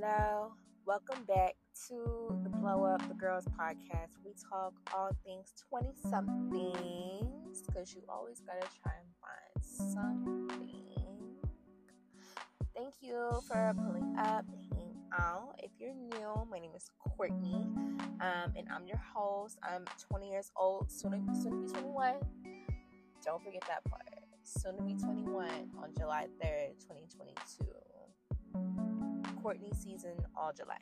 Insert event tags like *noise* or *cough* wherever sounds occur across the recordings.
hello. Welcome back to the Blow Up the Girls podcast. We talk all things 20 somethings because you always gotta try and find something. Thank you for pulling up, hanging out. If you're new, my name is Courtney, um, and I'm your host. I'm 20 years old, soon to, soon to be 21. Don't forget that part. Soon to be 21 on July 3rd, 2022. Courtney season all July.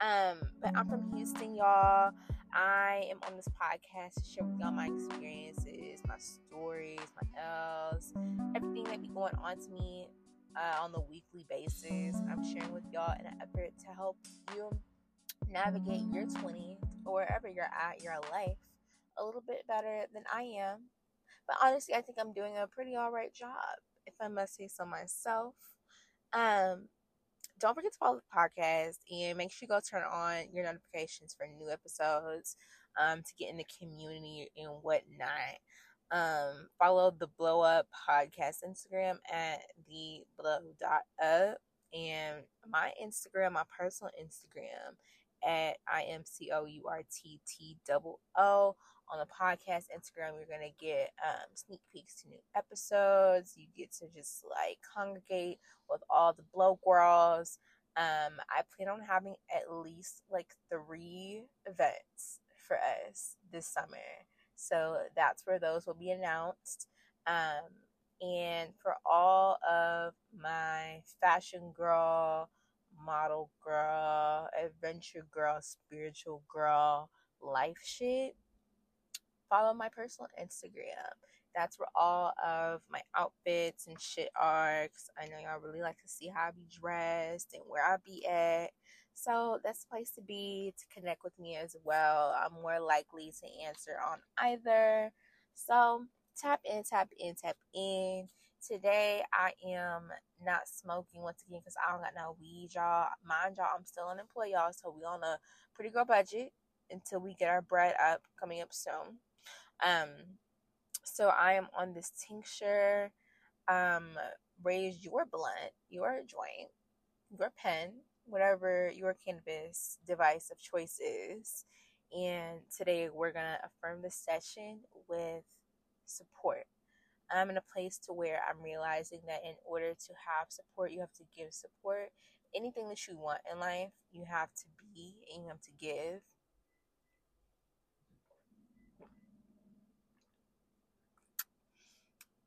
Um, but I'm from Houston, y'all. I am on this podcast to share with y'all my experiences, my stories, my L's, everything that be going on to me uh, on the weekly basis. I'm sharing with y'all in an effort to help you navigate your 20s or wherever you're at your life a little bit better than I am. But honestly, I think I'm doing a pretty all right job, if I must say so myself. Um, don't forget to follow the podcast and make sure you go turn on your notifications for new episodes um, to get in the community and whatnot. Um, follow the Blow Up Podcast Instagram at the blow dot up and my Instagram, my personal Instagram at I M C O U R T T double O. On the podcast Instagram, you're gonna get um, sneak peeks to new episodes. You get to just like congregate with all the blow girls. Um, I plan on having at least like three events for us this summer. So that's where those will be announced. Um, and for all of my fashion girl, model girl, adventure girl, spiritual girl, life shit, follow my personal Instagram. That's where all of my outfits and shit are. Cause I know y'all really like to see how I be dressed and where I be at. So that's the place to be to connect with me as well. I'm more likely to answer on either. So tap in, tap in, tap in. Today I am not smoking once again because I don't got no weed, y'all. Mind y'all, I'm still unemployed, y'all. So we on a pretty good budget until we get our bread up coming up soon. Um, so I am on this tincture. Um, raise your blunt, your joint, your pen, whatever your cannabis device of choice is. And today we're gonna affirm the session with support. I'm in a place to where I'm realizing that in order to have support, you have to give support. Anything that you want in life, you have to be and you have to give.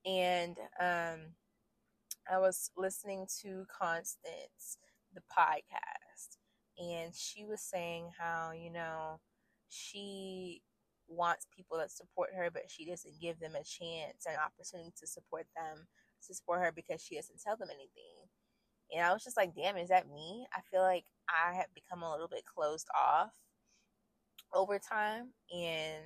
And um, I was listening to Constance, the podcast, and she was saying how, you know, she wants people that support her, but she doesn't give them a chance, an opportunity to support them, to support her because she doesn't tell them anything. And I was just like, damn, is that me? I feel like I have become a little bit closed off over time. And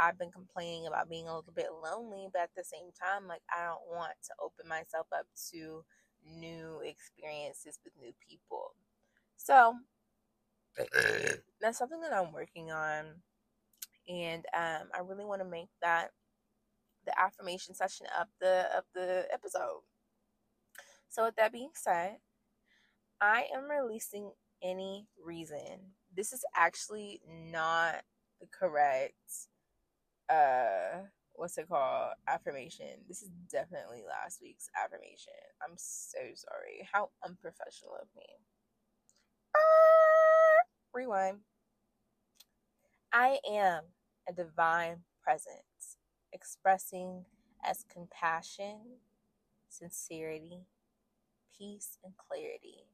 I've been complaining about being a little bit lonely, but at the same time, like, I don't want to open myself up to new experiences with new people. So, that's something that I'm working on and um, I really want to make that the affirmation session of the of the episode. So with that being said, I am releasing any reason. This is actually not the correct uh what's it called affirmation. This is definitely last week's affirmation. I'm so sorry. How unprofessional of me. Rewind. I am a divine presence, expressing as compassion, sincerity, peace, and clarity.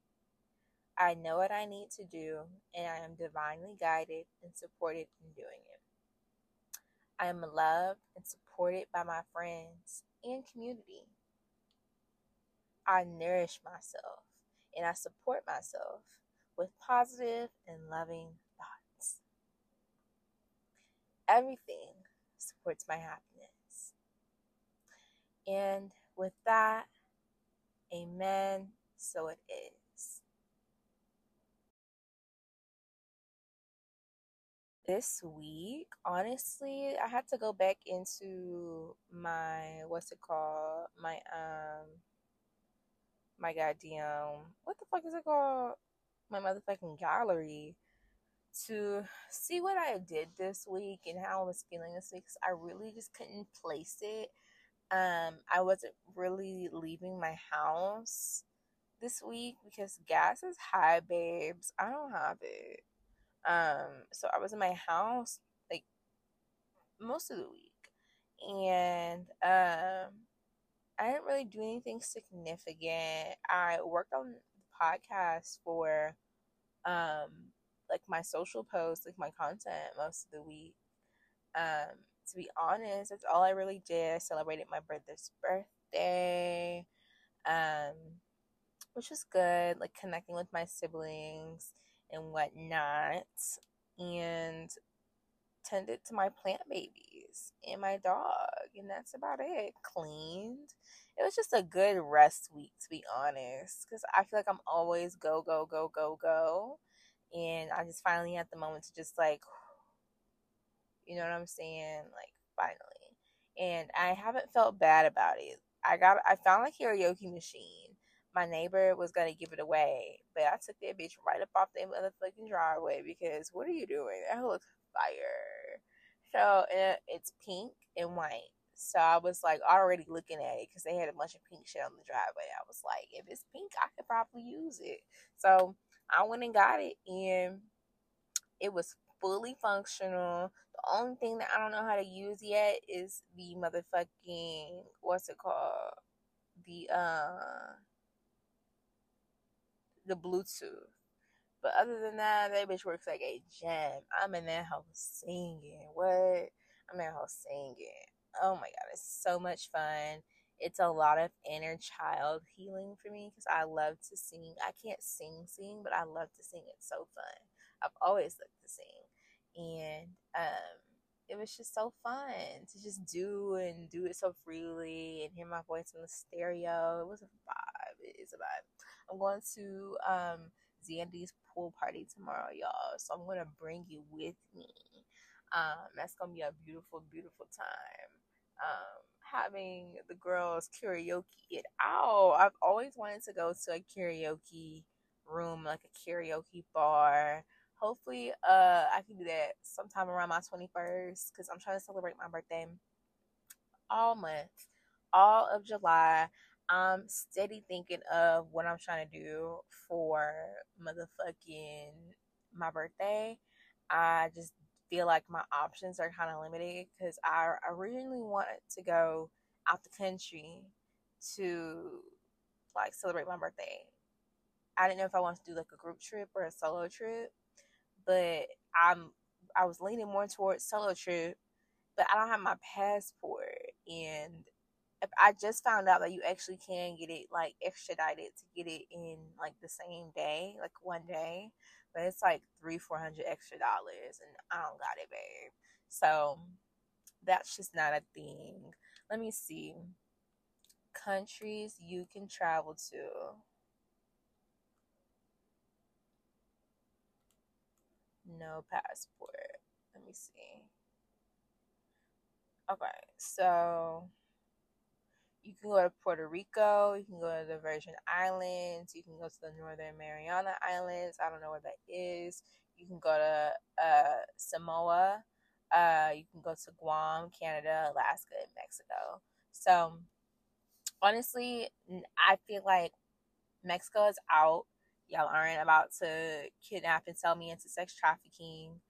I know what I need to do, and I am divinely guided and supported in doing it. I am loved and supported by my friends and community. I nourish myself and I support myself with positive and loving thoughts. everything supports my happiness. And with that, amen. So it is. This week, honestly, I had to go back into my what's it called? My um my goddamn what the fuck is it called? my motherfucking gallery to see what I did this week and how I was feeling this week. Cause I really just couldn't place it. Um, I wasn't really leaving my house this week because gas is high, babes. I don't have it. Um, so I was in my house like most of the week, and um, I didn't really do anything significant. I worked on the podcast for um like my social posts, like my content most of the week. Um, to be honest, that's all I really did. I celebrated my brother's birthday, um, which was good, like connecting with my siblings and whatnot, and tended to my plant babies and my dog, and that's about it. Cleaned. It was just a good rest week, to be honest, because I feel like I'm always go, go, go, go, go and I just finally had the moment to just like, *sighs* you know what I'm saying? Like finally, and I haven't felt bad about it. I got I found like a karaoke machine. My neighbor was gonna give it away, but I took that bitch right up off the motherfucking driveway because what are you doing? That looks fire. So it's pink and white. So I was like already looking at it because they had a bunch of pink shit on the driveway. I was like, if it's pink, I could probably use it. So I went and got it and it was fully functional. The only thing that I don't know how to use yet is the motherfucking what's it called? The uh the Bluetooth. But other than that, that bitch works like a gem. I'm in that house singing. What? I'm in that house singing. Oh my god, it's so much fun it's a lot of inner child healing for me because I love to sing. I can't sing, sing, but I love to sing. It's so fun. I've always loved to sing, and um, it was just so fun to just do and do it so freely and hear my voice in the stereo. It was a vibe. It is a vibe. I'm going to um, Zandy's pool party tomorrow, y'all. So I'm gonna bring you with me. Um, that's gonna be a beautiful, beautiful time. Um, having the girls karaoke it out. I've always wanted to go to a karaoke room, like a karaoke bar. Hopefully, uh, I can do that sometime around my 21st because I'm trying to celebrate my birthday all month, all of July. I'm steady thinking of what I'm trying to do for motherfucking my birthday. I just feel like my options are kind of limited because I originally wanted to go out the country to like celebrate my birthday. I didn't know if I wanted to do like a group trip or a solo trip, but I'm I was leaning more towards solo trip, but I don't have my passport and I just found out that you actually can get it like extradited to get it in like the same day, like one day but it's like three, four hundred extra dollars, and I don't got it, babe. So that's just not a thing. Let me see. Countries you can travel to. No passport. Let me see. Okay, so you can go to Puerto Rico, you can go to the Virgin Islands, you can go to the Northern Mariana Islands. I don't know where that is. You can go to uh, Samoa. Uh, you can go to Guam, Canada, Alaska, and Mexico. So, honestly, I feel like Mexico is out. Y'all aren't about to kidnap and sell me into sex trafficking.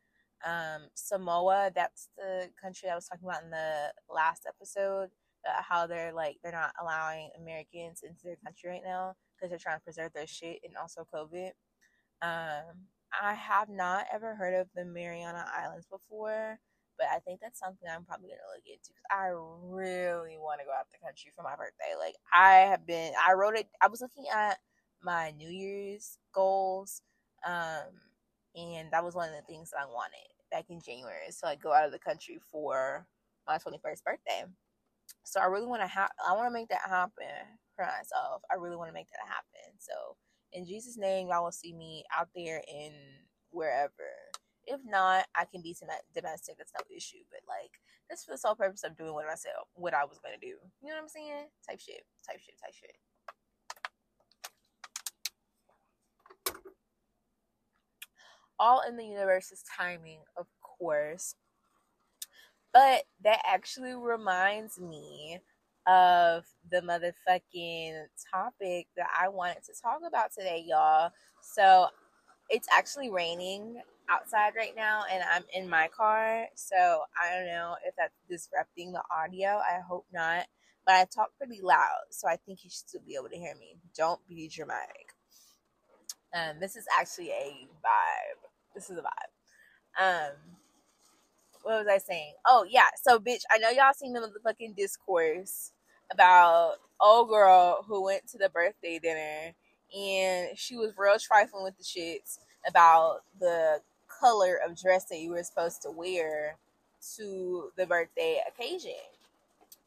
Um, Samoa, that's the country I was talking about in the last episode uh, how they're like they're not allowing Americans into their country right now because they're trying to preserve their shit and also COVID. Um, I have not ever heard of the Mariana Islands before, but I think that's something I'm probably gonna look into because I really want to go out the country for my birthday. Like I have been, I wrote it. I was looking at my New Year's goals, um, and that was one of the things that I wanted back in January. So like go out of the country for my 21st birthday. So I really want to have, I want to make that happen for myself. I really want to make that happen. So in Jesus' name, y'all will see me out there in wherever. If not, I can be domestic. That's no issue. But like, that's for the sole purpose of doing what I said, what I was gonna do. You know what I'm saying? Type shit. Type shit. Type shit. all in the universe's timing, of course. But that actually reminds me of the motherfucking topic that I wanted to talk about today, y'all. So it's actually raining outside right now and I'm in my car. So I don't know if that's disrupting the audio. I hope not. But I talk pretty loud, so I think you should still be able to hear me. Don't be dramatic. Um, this is actually a vibe. This is a vibe. Um, what was I saying? Oh yeah, so bitch, I know y'all seen the fucking discourse about old girl who went to the birthday dinner and she was real trifling with the shits about the color of dress that you were supposed to wear to the birthday occasion.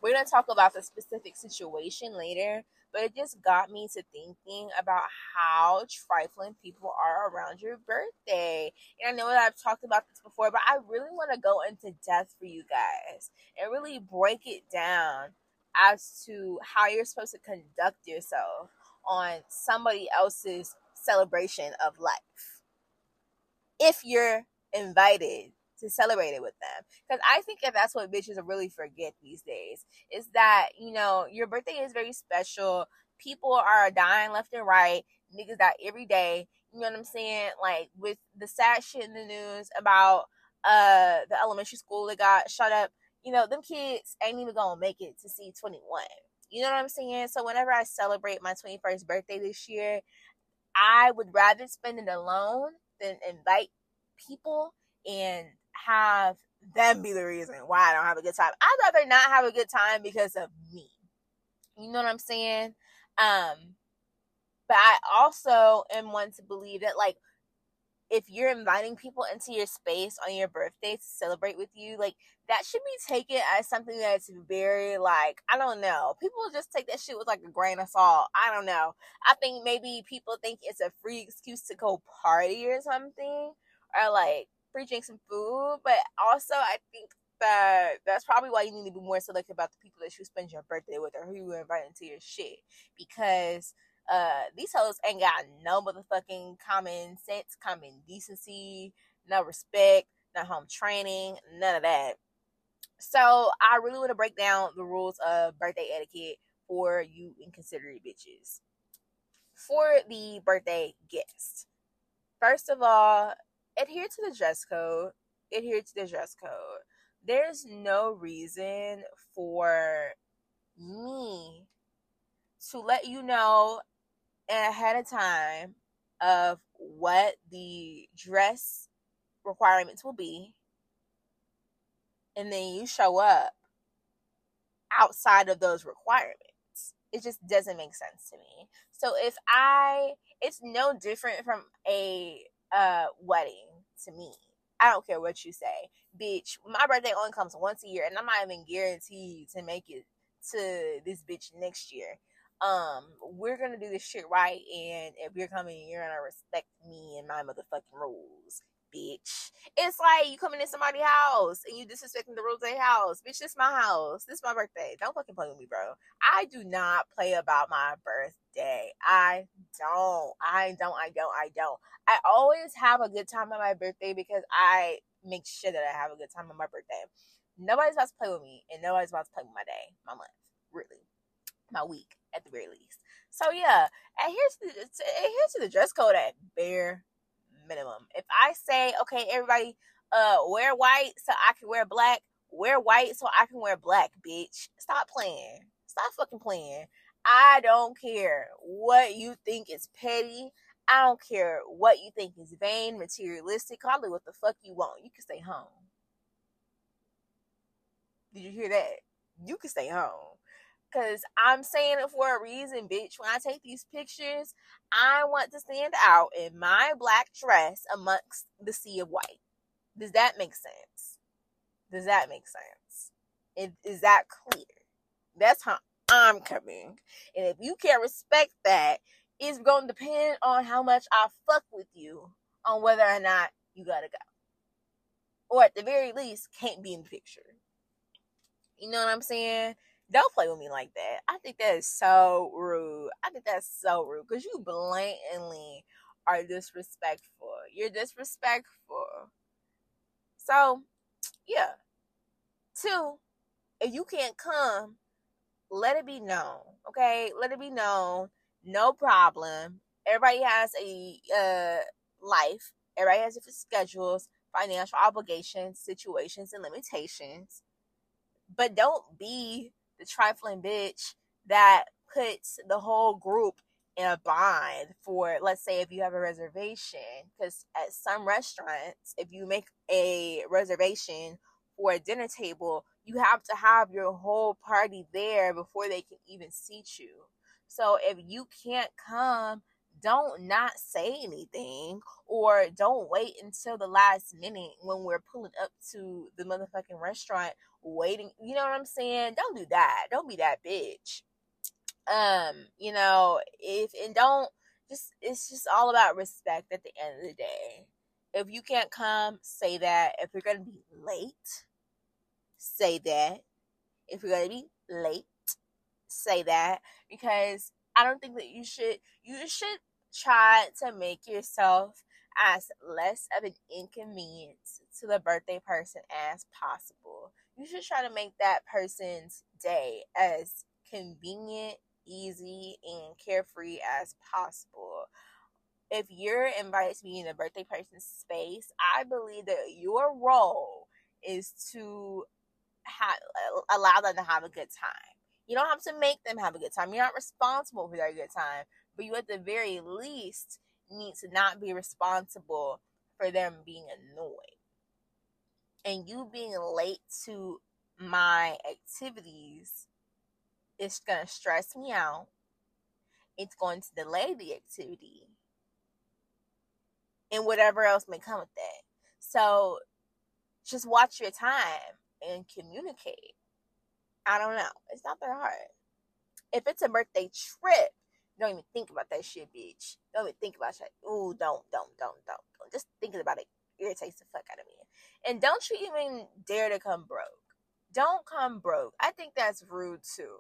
We're gonna talk about the specific situation later, but it just got me to thinking about how trifling people are around your birthday. And I know that I've talked about this before, but I really want to go into depth for you guys and really break it down as to how you're supposed to conduct yourself on somebody else's celebration of life. If you're invited to celebrate it with them. Because I think that that's what bitches really forget these days is that, you know, your birthday is very special. People are dying left and right. Niggas die every day. You know what I'm saying? Like with the sad shit in the news about uh the elementary school that got shut up, you know, them kids ain't even gonna make it to see 21. You know what I'm saying? So whenever I celebrate my 21st birthday this year, I would rather spend it alone than invite people and have them be the reason why I don't have a good time. I'd rather not have a good time because of me. You know what I'm saying? Um, but I also am one to believe that like if you're inviting people into your space on your birthday to celebrate with you, like that should be taken as something that's very like I don't know. People just take that shit with like a grain of salt. I don't know. I think maybe people think it's a free excuse to go party or something, or like free drinks and food, but also I think that that's probably why you need to be more selective about the people that you spend your birthday with or who you invite into your shit. Because uh these hoes ain't got no motherfucking common sense, common decency, no respect, no home training, none of that. So I really want to break down the rules of birthday etiquette for you inconsiderate bitches. For the birthday guest. First of all, adhere to the dress code. Adhere to the dress code. There's no reason for me to let you know ahead of time of what the dress requirements will be and then you show up outside of those requirements it just doesn't make sense to me so if i it's no different from a uh wedding to me. I don't care what you say. Bitch, my birthday only comes once a year and I'm not even guaranteed to make it to this bitch next year. Um, we're gonna do this shit right and if you're coming, you're gonna respect me and my motherfucking rules bitch. It's like you coming in somebody's house and you disrespecting the rules of their house. Bitch, this is my house. This is my birthday. Don't fucking play with me, bro. I do not play about my birthday. I don't. I don't. I don't. I don't. I always have a good time on my birthday because I make sure that I have a good time on my birthday. Nobody's about to play with me, and nobody's about to play with my day, my month, really, my week at the very least. So yeah, and here's the here's the dress code at bare minimum. If I say, okay, everybody, uh, wear white so I can wear black, wear white so I can wear black, bitch. Stop playing. Stop fucking playing. I don't care what you think is petty. I don't care what you think is vain, materialistic. Call it what the fuck you want. You can stay home. Did you hear that? You can stay home. Cause I'm saying it for a reason, bitch. When I take these pictures, I want to stand out in my black dress amongst the sea of white. Does that make sense? Does that make sense? Is that clear? That's how I'm coming. And if you can't respect that, it's going to depend on how much I fuck with you on whether or not you gotta go. Or at the very least, can't be in the picture. You know what I'm saying? Don't play with me like that. I think that is so rude. I think that's so rude because you blatantly are disrespectful You're disrespectful. So, yeah. Two, if you can't come, let it be known. Okay? Let it be known. No problem. Everybody has a uh, life. Everybody has different schedules, financial obligations, situations, and limitations. But don't be the trifling bitch that puts the whole group in a bind for let's say if you have a reservation because at some restaurants if you make a reservation for a dinner table you have to have your whole party there before they can even seat you. So if you can't come don't not say anything or don't wait until the last minute when we're pulling up to the motherfucking restaurant waiting you know what i'm saying? Don't do that. Don't be that bitch. Um you know if and don't just it's just all about respect at the end of the day. If you can't come say that. If you're gonna be late say that. If you're gonna be late say that. Because i don't think that you should you should try to make yourself as less of an inconvenience to the birthday person as possible you should try to make that person's day as convenient easy and carefree as possible. If you're invited to be in a birthday person's space, I believe that your role is to have allow them to have a good time. You don't have to make them have a good time. You're not responsible for their good time, but you at the very least need to not be responsible for them being annoyed. And you being late to my activities it's going to stress me out. It's going to delay the activity. And whatever else may come with that. So just watch your time and communicate. I don't know. It's not that hard. If it's a birthday trip, don't even think about that shit, bitch. Don't even think about shit. Ooh, don't, don't, don't, don't, don't. Just thinking about it irritates the fuck out of me. And don't you even dare to come broke. Don't come broke. I think that's rude too.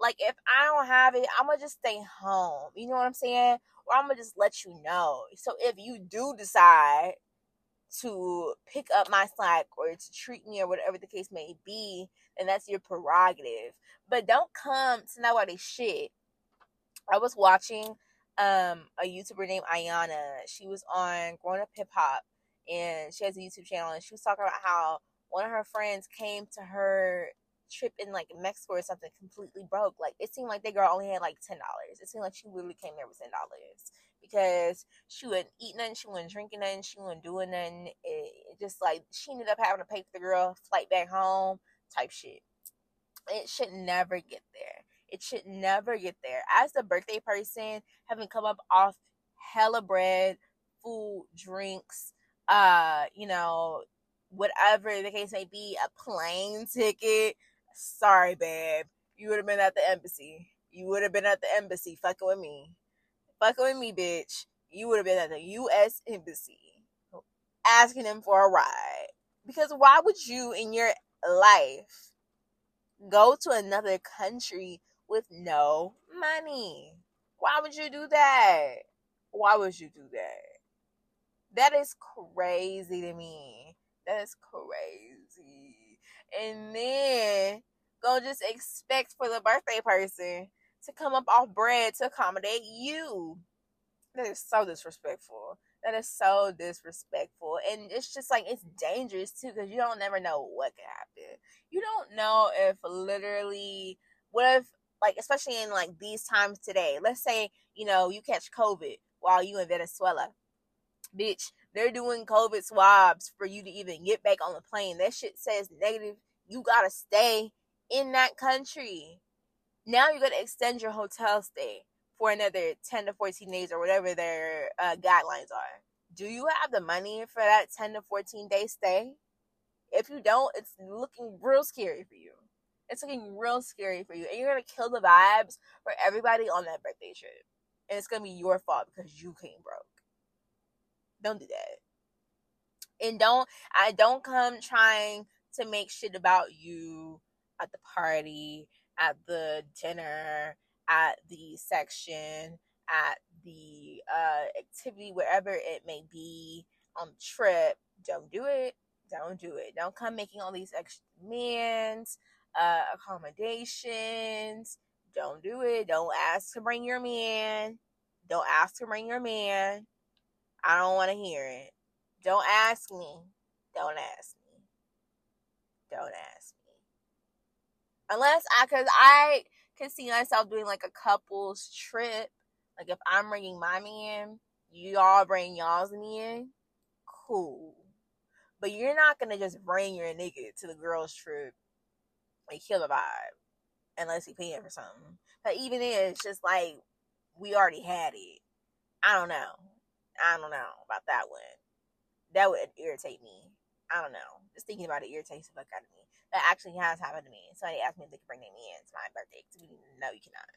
Like if I don't have it, I'm gonna just stay home. You know what I'm saying? Or I'm gonna just let you know. So if you do decide to pick up my slack or to treat me or whatever the case may be, then that's your prerogative. But don't come to nobody's shit. I was watching um a YouTuber named Ayana. She was on Growing Up Hip Hop and she has a YouTube channel and she was talking about how one of her friends came to her trip in like Mexico or something completely broke. Like it seemed like the girl only had like ten dollars. It seemed like she literally came there with ten dollars because she wouldn't eat nothing, she wasn't drinking nothing, she wasn't doing nothing. It, it just like she ended up having to pay for the girl flight back home type shit. It should never get there. It should never get there. As the birthday person, having come up off hella bread, food, drinks, uh, you know, whatever the case may be, a plane ticket, Sorry, babe. You would have been at the embassy. You would have been at the embassy fucking with me. Fucking with me, bitch. You would have been at the U.S. embassy asking them for a ride. Because why would you in your life go to another country with no money? Why would you do that? Why would you do that? That is crazy to me. That is crazy and then go just expect for the birthday person to come up off bread to accommodate you. That is so disrespectful. That is so disrespectful. And it's just like it's dangerous too because you don't never know what could happen. You don't know if literally what if like especially in like these times today, let's say, you know, you catch COVID while you in Venezuela. Bitch, they're doing COVID swabs for you to even get back on the plane. That shit says negative. You gotta stay in that country. Now you gotta extend your hotel stay for another 10 to 14 days or whatever their uh, guidelines are. Do you have the money for that 10 to 14 day stay? If you don't, it's looking real scary for you. It's looking real scary for you. And you're to kill the vibes for everybody on that birthday trip. And it's to be your fault because you came broke. Don't do that. And don't I don't come trying to make shit about you at the party, at the dinner, at the section, at the uh, activity, wherever it may be on the trip. Don't do it. Don't do it. Don't come making all these extra demands, uh, accommodations. Don't do it. Don't ask to bring your man. Don't ask to bring your man. I don't want to hear it. Don't ask me. Don't ask me. Don't ask me. Unless I, cause I can see myself doing like a couples trip. Like if I'm bringing my man, you all bring y'all's man. Cool. But you're not gonna just bring your nigga to the girls' trip and kill the vibe unless he paying for something. But even then, it's just like we already had it. I don't know. I don't know about that one. That would irritate me. I don't know. Just thinking about it irritates the fuck out of me. That actually has happened to me. Somebody asked me if they could bring their man to my birthday. No, you cannot.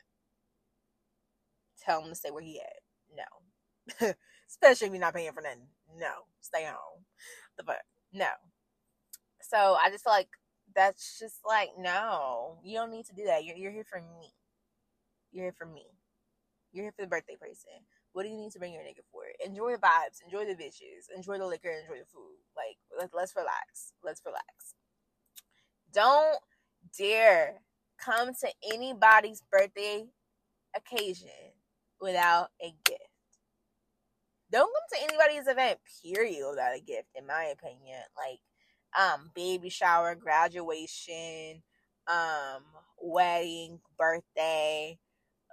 Tell him to stay where he at. No. *laughs* Especially if you're not paying for nothing. No. Stay home. The fuck. No. So I just like that's just like no. You don't need to do that. You're you're here for me. You're here for me. You're here for the birthday person. What do you need to bring your nigga for? Enjoy the vibes, enjoy the bitches, enjoy the liquor, enjoy the food. Like let, let's relax. Let's relax. Don't dare come to anybody's birthday occasion without a gift. Don't come to anybody's event, period, without a gift, in my opinion. Like, um, baby shower, graduation, um, wedding, birthday,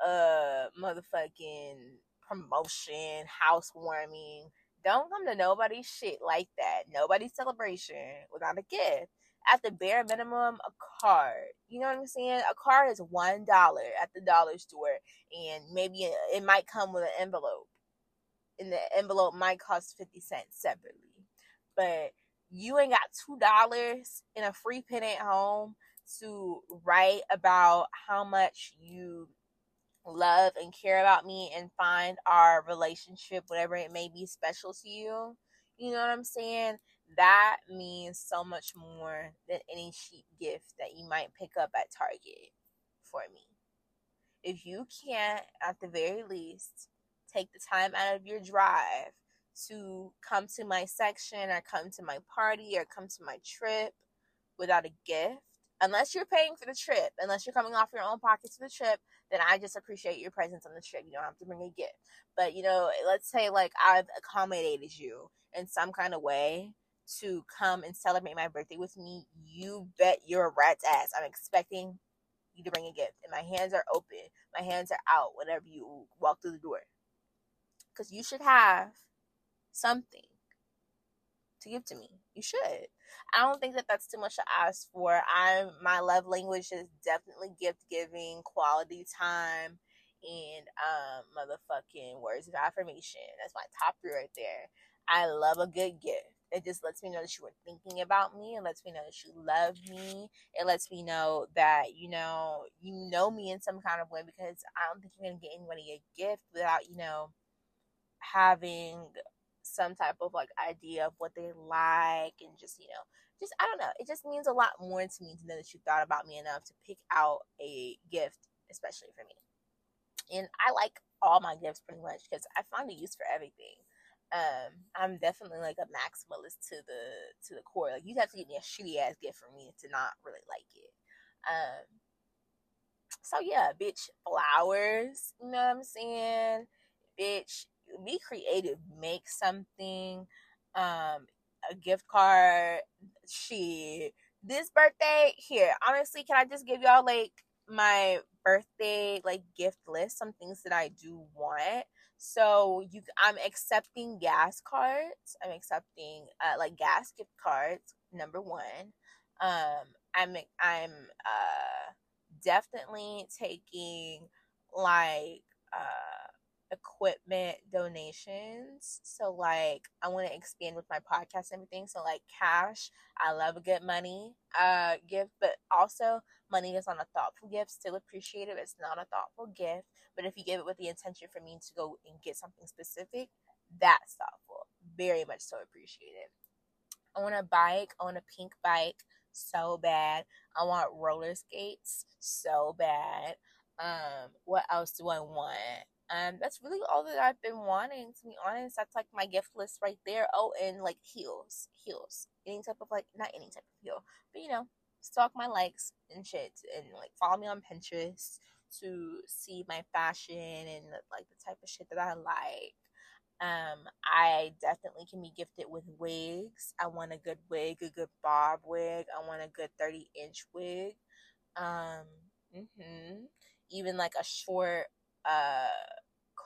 uh, motherfucking promotion, housewarming. Don't come to nobody's shit like that. Nobody's celebration without a gift. At the bare minimum, a card. You know what I'm saying? A card is one dollar at the dollar store, and maybe it might come with an envelope. And the envelope might cost fifty cents separately. But you ain't got two dollars in a free pen at home to write about how much you love and care about me and find our relationship, whatever it may be, special to you. You know what I'm saying? That means so much more than any cheap gift that you might pick up at Target for me. If you can't, at the very least, take the time out of your drive to come to my section or come to my party or come to my trip without a gift, unless you're paying for the trip, unless you're coming off your own pocket to the trip, then I just appreciate your presence on the trip. You don't have to bring a gift. But you know, let's say like I've accommodated you in some kind of way to come and celebrate my birthday with me. You bet your rat's ass. I'm expecting you to bring a gift. And my hands are open. My hands are out whenever you walk through the door. Cause you should have something to give to me. You should. I don't think that that's too much to ask for. I'm my love language is definitely gift giving, quality time, and um motherfucking words of affirmation. That's my top three right there. I love a good gift. It just lets me know that you were thinking about me. It lets me know that you love me. It lets me know that, you know, you know me in some kind of way because I don't think you're to get anybody a gift without, you know, having some type of like idea of what they like and just you know just i don't know it just means a lot more to me to know that you thought about me enough to pick out a gift especially for me. And i like all my gifts pretty much because i find a use for everything. Um i'm definitely like a maximalist to the to the core. Like you'd have to give me a shitty ass gift for me to not really like it. Um so yeah bitch flowers you know what i'm saying? Bitch be creative make something um a gift card. She this birthday here honestly can i just give y'all like my birthday like gift list some things that i do want? So you i'm accepting gas cards. I'm accepting uh, like gas gift cards number one. Um i'm i'm uh definitely taking like uh equipment donations. So like I want to expand with my podcast and everything. So like cash, I love a good money uh gift, but also money is on a thoughtful gift. Still appreciate it. It's not a thoughtful gift, but if you give it with the intention for me to go and get something specific, that's thoughtful. Very much so appreciated. I want a bike. I want a pink bike so bad. I want roller skates so bad. Um, what else do I want? Um, that's really all that I've been wanting. To be honest, that's like my gift list right there. Oh, and like heels, heels, any type of like not any type of heel, but you know, stalk my likes and shit, and like follow me on Pinterest to see my fashion and like the type of shit that I like. Um, I definitely can be gifted with wigs. I want a good wig, a good bob wig. I want a good 30 inch wig. Um, mm-hmm. even like a short, uh,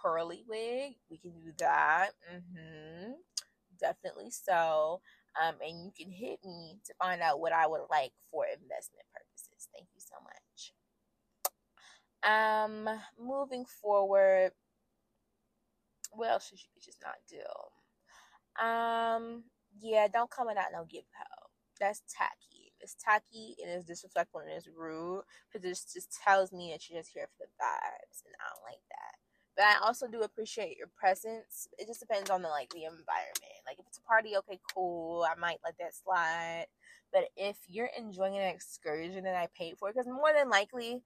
curly wig. We can do that. Mm-hmm. Definitely so. Um, and you can hit me to find out what I would like for investment purposes. Thank you so much. Um, moving forward, what else should you bitches not do? Um, yeah, don't come without no give help. That's tacky. It's tacky and it's disrespectful and it's rude because it just tells me that you're just here for the vibes, and I don't like that. But I also do appreciate your presence. It just depends on the like the environment. Like if it's a party, okay, cool. I might let that slide. But if you're enjoying an excursion that I paid for, because more than likely,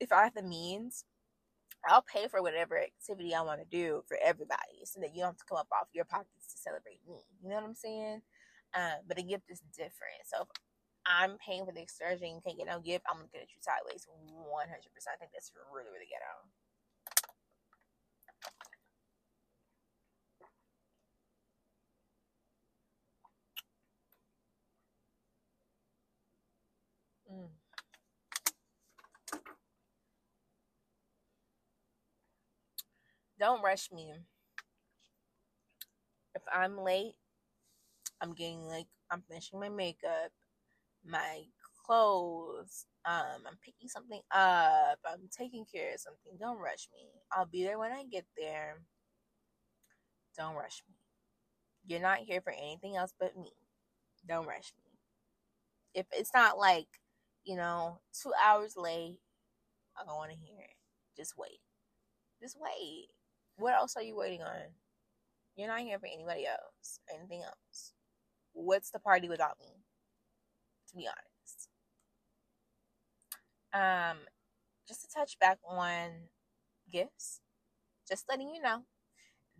if I have the means, I'll pay for whatever activity I want to do for everybody, so that you don't have to come up off your pockets to celebrate me. You know what I'm saying? Um, but a gift is different. So if I'm paying for the excursion, you can't get no gift. I'm looking at you sideways, 100%. I think that's really, really ghetto. Mm. Don't rush me. If I'm late, I'm getting like I'm finishing my makeup, my clothes, um, I'm picking something up, I'm taking care of something. Don't rush me. I'll be there when I get there. Don't rush me. You're not here for anything else but me. Don't rush me. If it's not like you know, two hours late. I don't want to hear it. Just wait. Just wait. What else are you waiting on? You're not here for anybody else anything else. What's the party without me? To be honest. Um, just to touch back on gifts, just letting you know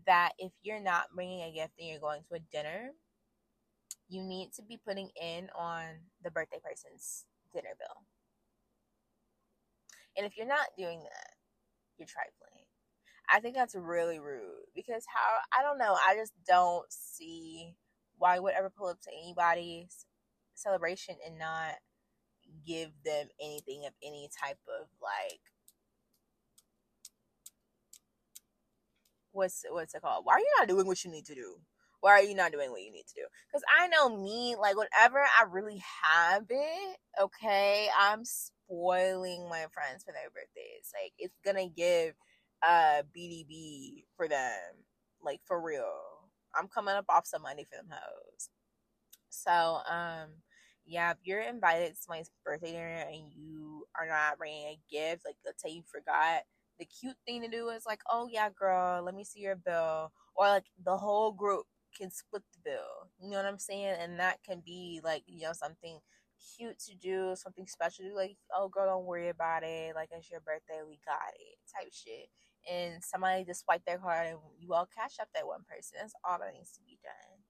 that if you're not bringing a gift and you're going to a dinner, you need to be putting in on the birthday person's dinner bill. And if you're not doing that, you're trifling. I think that's really rude because how I don't know, I just don't see why would ever pull up to anybody's celebration and not give them anything of any type of like what's what's it called? Why are you not doing what you need to do? Why are you not doing what you need to do? Because I know me, like whatever I really have it, okay, I'm spoiling my friends for their birthdays. Like it's gonna give uh BDB for them, like for real. I'm coming up off some money for them hoes. So um yeah, if you're invited to my birthday dinner and you are not bringing a gift, like let's say you forgot, the cute thing to do is like, oh yeah, girl, let me see your bill, or like the whole group can split the bill. You know what I'm saying? And that can be like, you know, something cute to do, something special do. Like, oh, girl, don't worry about it. Like, it's your birthday, we got it, type shit. And somebody just swipe their card and you all cash up that one person. That's all that needs to be done.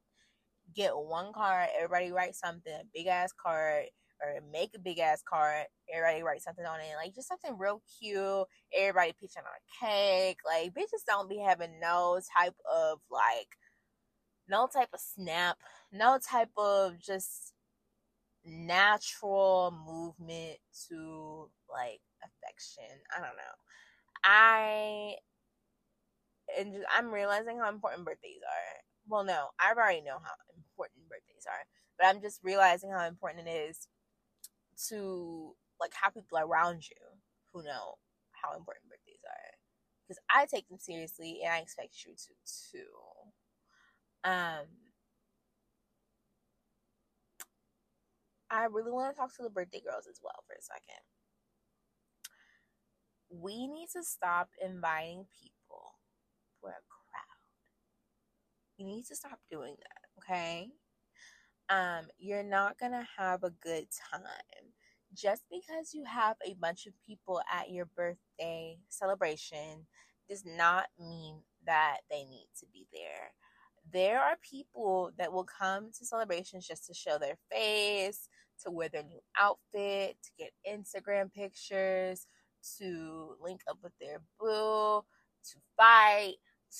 Get one card, everybody write something, a big ass card, or make a big ass card. Everybody write something on it, like just something real cute. Everybody pitching on a cake. Like bitches don't be having no type of like no type of snap, no type of just natural movement to like affection. I don't know. I and just, I'm realizing how important birthdays are. Well, no, I already know how important birthdays are, but I'm just realizing how important it is to like have people around you who know how important birthdays are. Because I take them seriously, and I expect you to too. Um, I really want to talk to the birthday girls as well for a second. We need to stop inviting people for a crowd. You need to stop doing that, okay? Um, you're not gonna have a good time just because you have a bunch of people at your birthday celebration does not mean that they need to be there. There are people that will come to celebrations just to show their face, to wear their new outfit, to get Instagram pictures, to link up with their boo, to fight,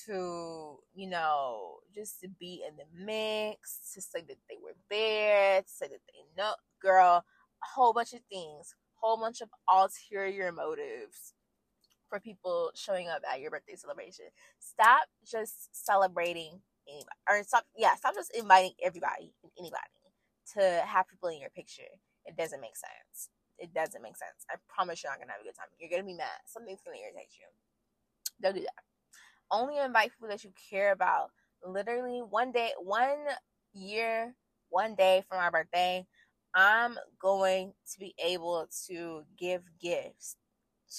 to, you know, just to be in the mix, to say that they were there, to say that they know, girl, a whole bunch of things, whole bunch of ulterior motives for people showing up at your birthday celebration. Stop just celebrating anybody, or stop, yeah, stop just inviting everybody and anybody to have people in your picture. It doesn't make sense. It doesn't make sense. I promise you're not gonna have a good time. You're gonna be mad. Something's gonna irritate you. Don't do that. Only invite people that you care about. Literally, one day, one year, one day for my birthday, I'm going to be able to give gifts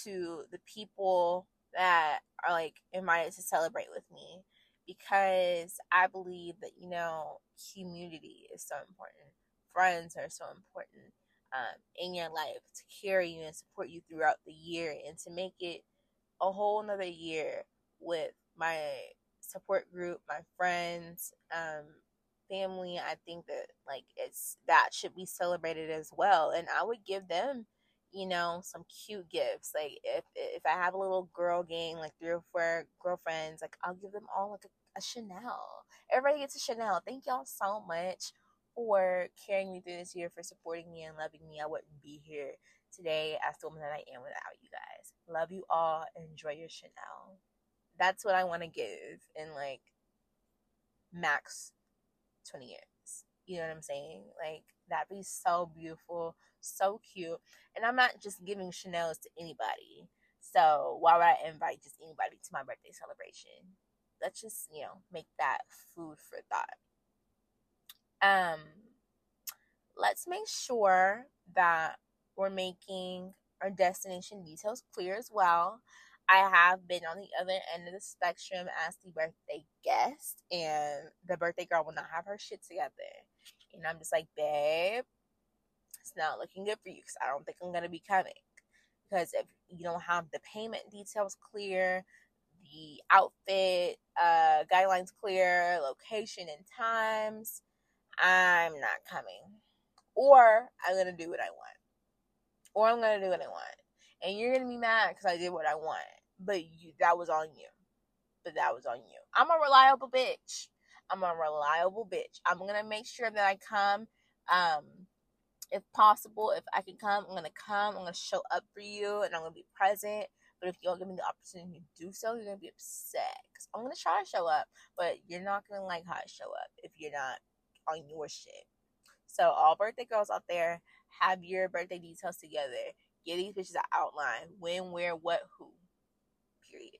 to the people that are like invited to celebrate with me because I believe that you know community is so important. Friends are so important um, in your life to carry you and support you throughout the year and to make it a whole another year with my support group, my friends, um, family. I think that like it's that should be celebrated as well. And I would give them, you know, some cute gifts. Like if if I have a little girl gang, like three or four girlfriends, like I'll give them all like a, a Chanel. Everybody gets a Chanel. Thank y'all so much for carrying me through this year, for supporting me and loving me. I wouldn't be here today as the woman that I am without you guys. Love you all. Enjoy your Chanel. That's what I want to give in like max 20 years. You know what I'm saying? Like, that'd be so beautiful, so cute. And I'm not just giving Chanel's to anybody. So, why would I invite just anybody to my birthday celebration? Let's just, you know, make that food for thought. Um, let's make sure that we're making our destination details clear as well. I have been on the other end of the spectrum as the birthday guest, and the birthday girl will not have her shit together. And I'm just like, babe, it's not looking good for you because I don't think I'm going to be coming. Because if you don't have the payment details clear, the outfit uh, guidelines clear, location and times, I'm not coming. Or I'm going to do what I want. Or I'm going to do what I want. And you're going to be mad because I did what I want. But you, that was on you. But that was on you. I'm a reliable bitch. I'm a reliable bitch. I'm going to make sure that I come. Um, if possible, if I can come, I'm to come. I'm to show up for you and I'm to be present. But if you don't give me the opportunity to do so, you're to be upset. Because I'm to try to show up, but you're not to like how I show up if you're not on your shit. So all birthday girls out there, have your birthday details together. Get these bitches an outline. When, where, what, who. Period.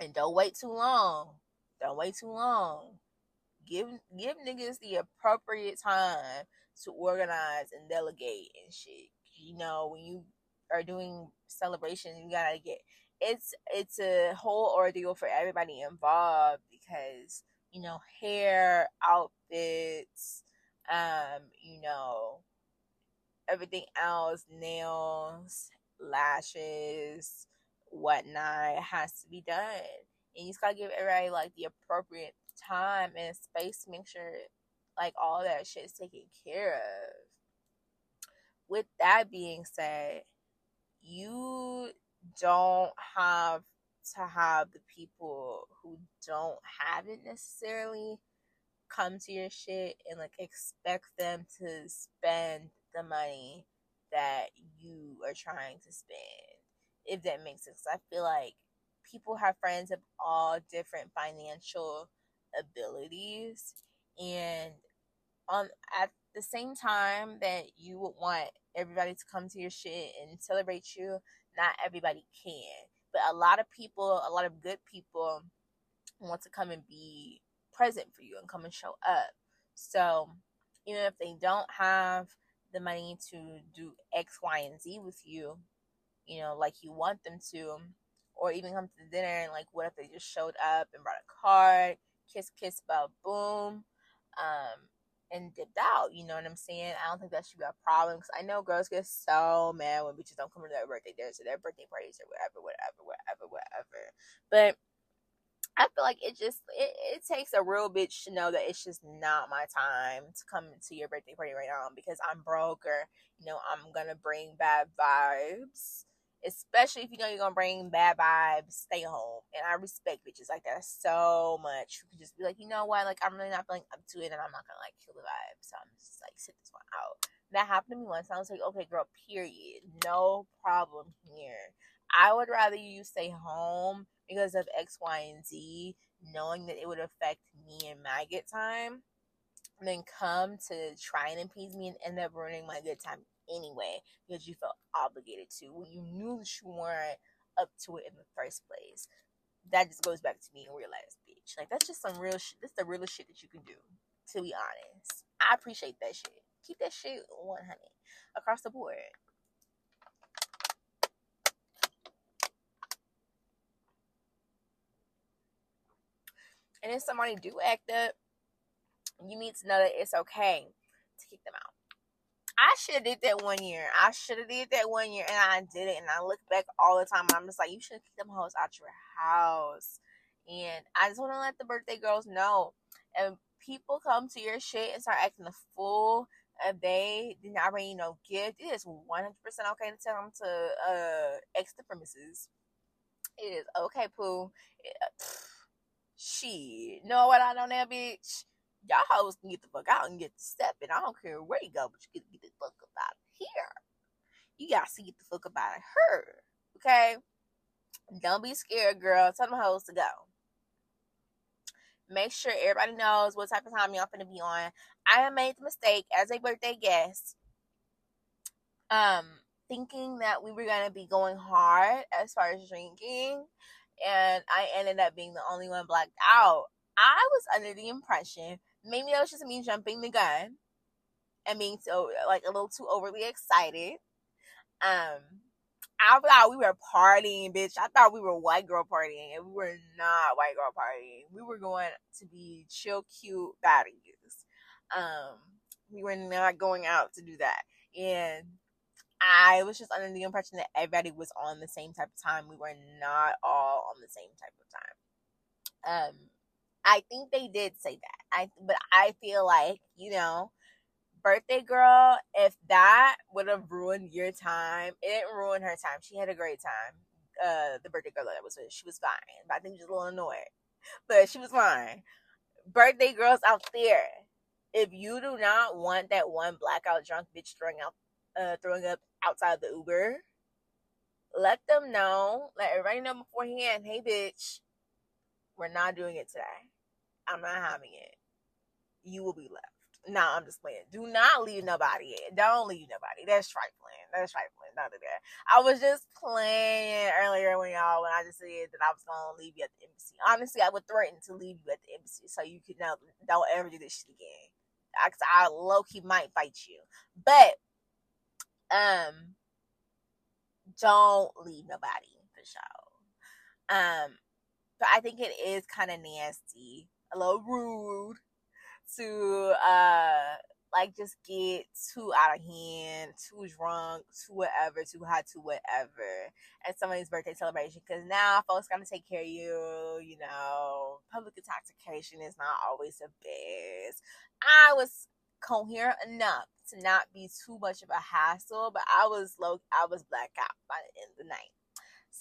And don't wait too long. Don't wait too long. Give give niggas the appropriate time to organize and delegate and shit. You know, when you are doing celebrations, you gotta get it's it's a whole ordeal for everybody involved because you know, hair, outfits, um, you know, everything else, nails, lashes, whatnot has to be done. And you just gotta give everybody like the appropriate time and space to make sure like all that shit is taken care of. With that being said, you don't have to have the people who don't have it necessarily come to your shit and like expect them to spend the money that you are trying to spend. If that makes sense. I feel like people have friends of all different financial abilities and on at the same time that you would want everybody to come to your shit and celebrate you, not everybody can. But a lot of people, a lot of good people want to come and be present for you and come and show up. So even if they don't have the money to do X, Y, and Z with you, you know, like you want them to, or even come to the dinner and like what if they just showed up and brought a card, kiss, kiss, bow, boom. Um, and dipped out. You know what I'm saying? I don't think that should be a problem because I know girls get so mad when bitches don't come to their birthday dinners or their birthday parties or whatever, whatever, whatever, whatever. But I feel like it just it, it takes a real bitch to know that it's just not my time to come to your birthday party right now because I'm broke or you know I'm gonna bring bad vibes especially if you know you're gonna bring bad vibes, stay home. And I respect bitches like that so much. You can just be like, you know what, like I'm really not feeling up to it, and I'm not gonna like kill the vibe, so I'm just like sit this one out. That happened to me once. I was like, okay, girl, period, no problem here. I would rather you stay home because of X, Y, and Z, knowing that it would affect me and my good time, than come to try and appease me and end up ruining my good time anyway because you felt obligated to when you knew that you weren't up to it in the first place. That just goes back to being a realized bitch. Like that's just some real shit. That's the realest shit that you can do. To be honest, I appreciate that shit. Keep that shit one honey across the board. And if somebody do act up, you need to know that it's okay to kick them out. I should have did that one year. I should have did that one year, and I did it. And I look back all the time. I'm just like, you should keep them hoes out your house. And I just want to let the birthday girls know. And people come to your shit and start acting a fool, and they did not bring you no gift, it is 100% okay to tell them to uh exit the premises. It is okay, poo. Uh, *sighs* shit. Know what I know now, bitch? y'all hoes can get the fuck out and get stepping. I don't care where you go, but you get get fuck up out of here. You got to get the fuck about her. Okay? Don't be scared, girl. Tell them hoes to go. Make sure everybody knows what type of time y'all finna be on. I have made the mistake as a birthday guest, um, thinking that we were gonna be going hard as far as drinking, and I ended up being the only one blacked out. I was under the impression maybe that was just me jumping the gun and being so like a little too overly excited. Um, I thought we were partying, bitch. I thought we were white girl partying, and we were not white girl partying. We were going to be chill, cute baddies. Um, we were not going out to do that, and I was just under the impression that everybody was on the same type of time. We were not all on the same type of time. Um, I think they did say that. I but I feel like, you know, birthday girl, if that would have ruined your time, it didn't ruin her time. She had a great time. Uh the birthday girl that was with, she was fine. But I think she was a little annoyed. But she was fine. Birthday girls out there, if you do not want that one blackout drunk bitch throwing uh throwing up outside the Uber, let them know. Let everybody know beforehand, hey bitch, we're not doing it today. I'm not having it. You will be left. No, I'm just playing. Do not leave nobody in. Don't leave nobody. That's trifling. That's trifling. None of that. I was just playing earlier when y'all when I just said that I was gonna leave you at the embassy. Honestly, I would threaten to leave you at the embassy so you could know don't ever do this shit again. I, I low key might fight you, but um, don't leave nobody for sure. Um, but I think it is kind of nasty a little rude to uh like just get too out of hand, too drunk, too whatever, too hot, too whatever at somebody's birthday celebration. Because now folks gotta take care of you. You know, public intoxication is not always the best. I was coherent enough to not be too much of a hassle, but I was low. I was black out by the end of the night.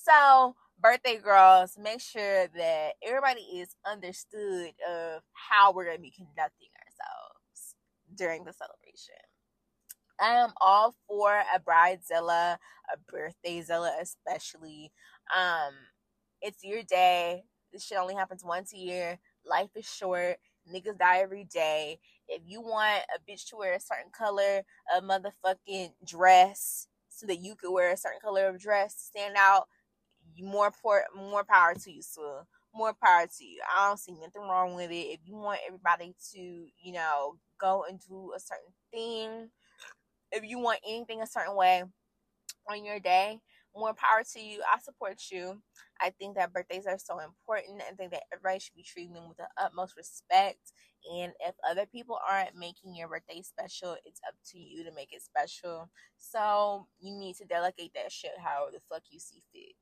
So birthday girls, make sure that everybody is understood of how we're going to be conducting ourselves during the celebration. I am all for a bridezilla, a birthday-zilla especially. Um, it's your day. This shit only happens once a year. Life is short. Niggas die every day. If you want a bitch to wear a certain color of motherfucking dress so that you could wear a certain color of dress to stand out, more poor, more power to you, so more power to you. I don't see nothing wrong with it. If you want everybody to, you know, go and do a certain thing, if you want anything a certain way on your day, more power to you. I support you. I think that birthdays are so important. I think that everybody should be treating them with the utmost respect. And if other people aren't making your birthday special, it's up to you to make it special. So you need to delegate that shit however the fuck you see fit.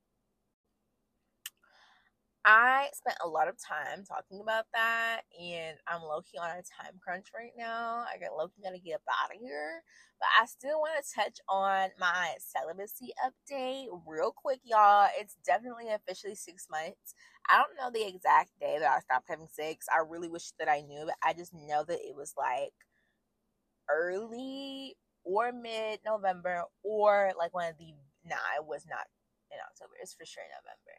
I spent a lot of time talking about that, and I'm low key on a time crunch right now. I got low key gotta get up out of here, but I still want to touch on my celibacy update real quick, y'all. It's definitely officially six months. I don't know the exact day that I stopped having sex. I really wish that I knew, but I just know that it was like early or mid November, or like one of the. Nah, it was not in October. It's for sure November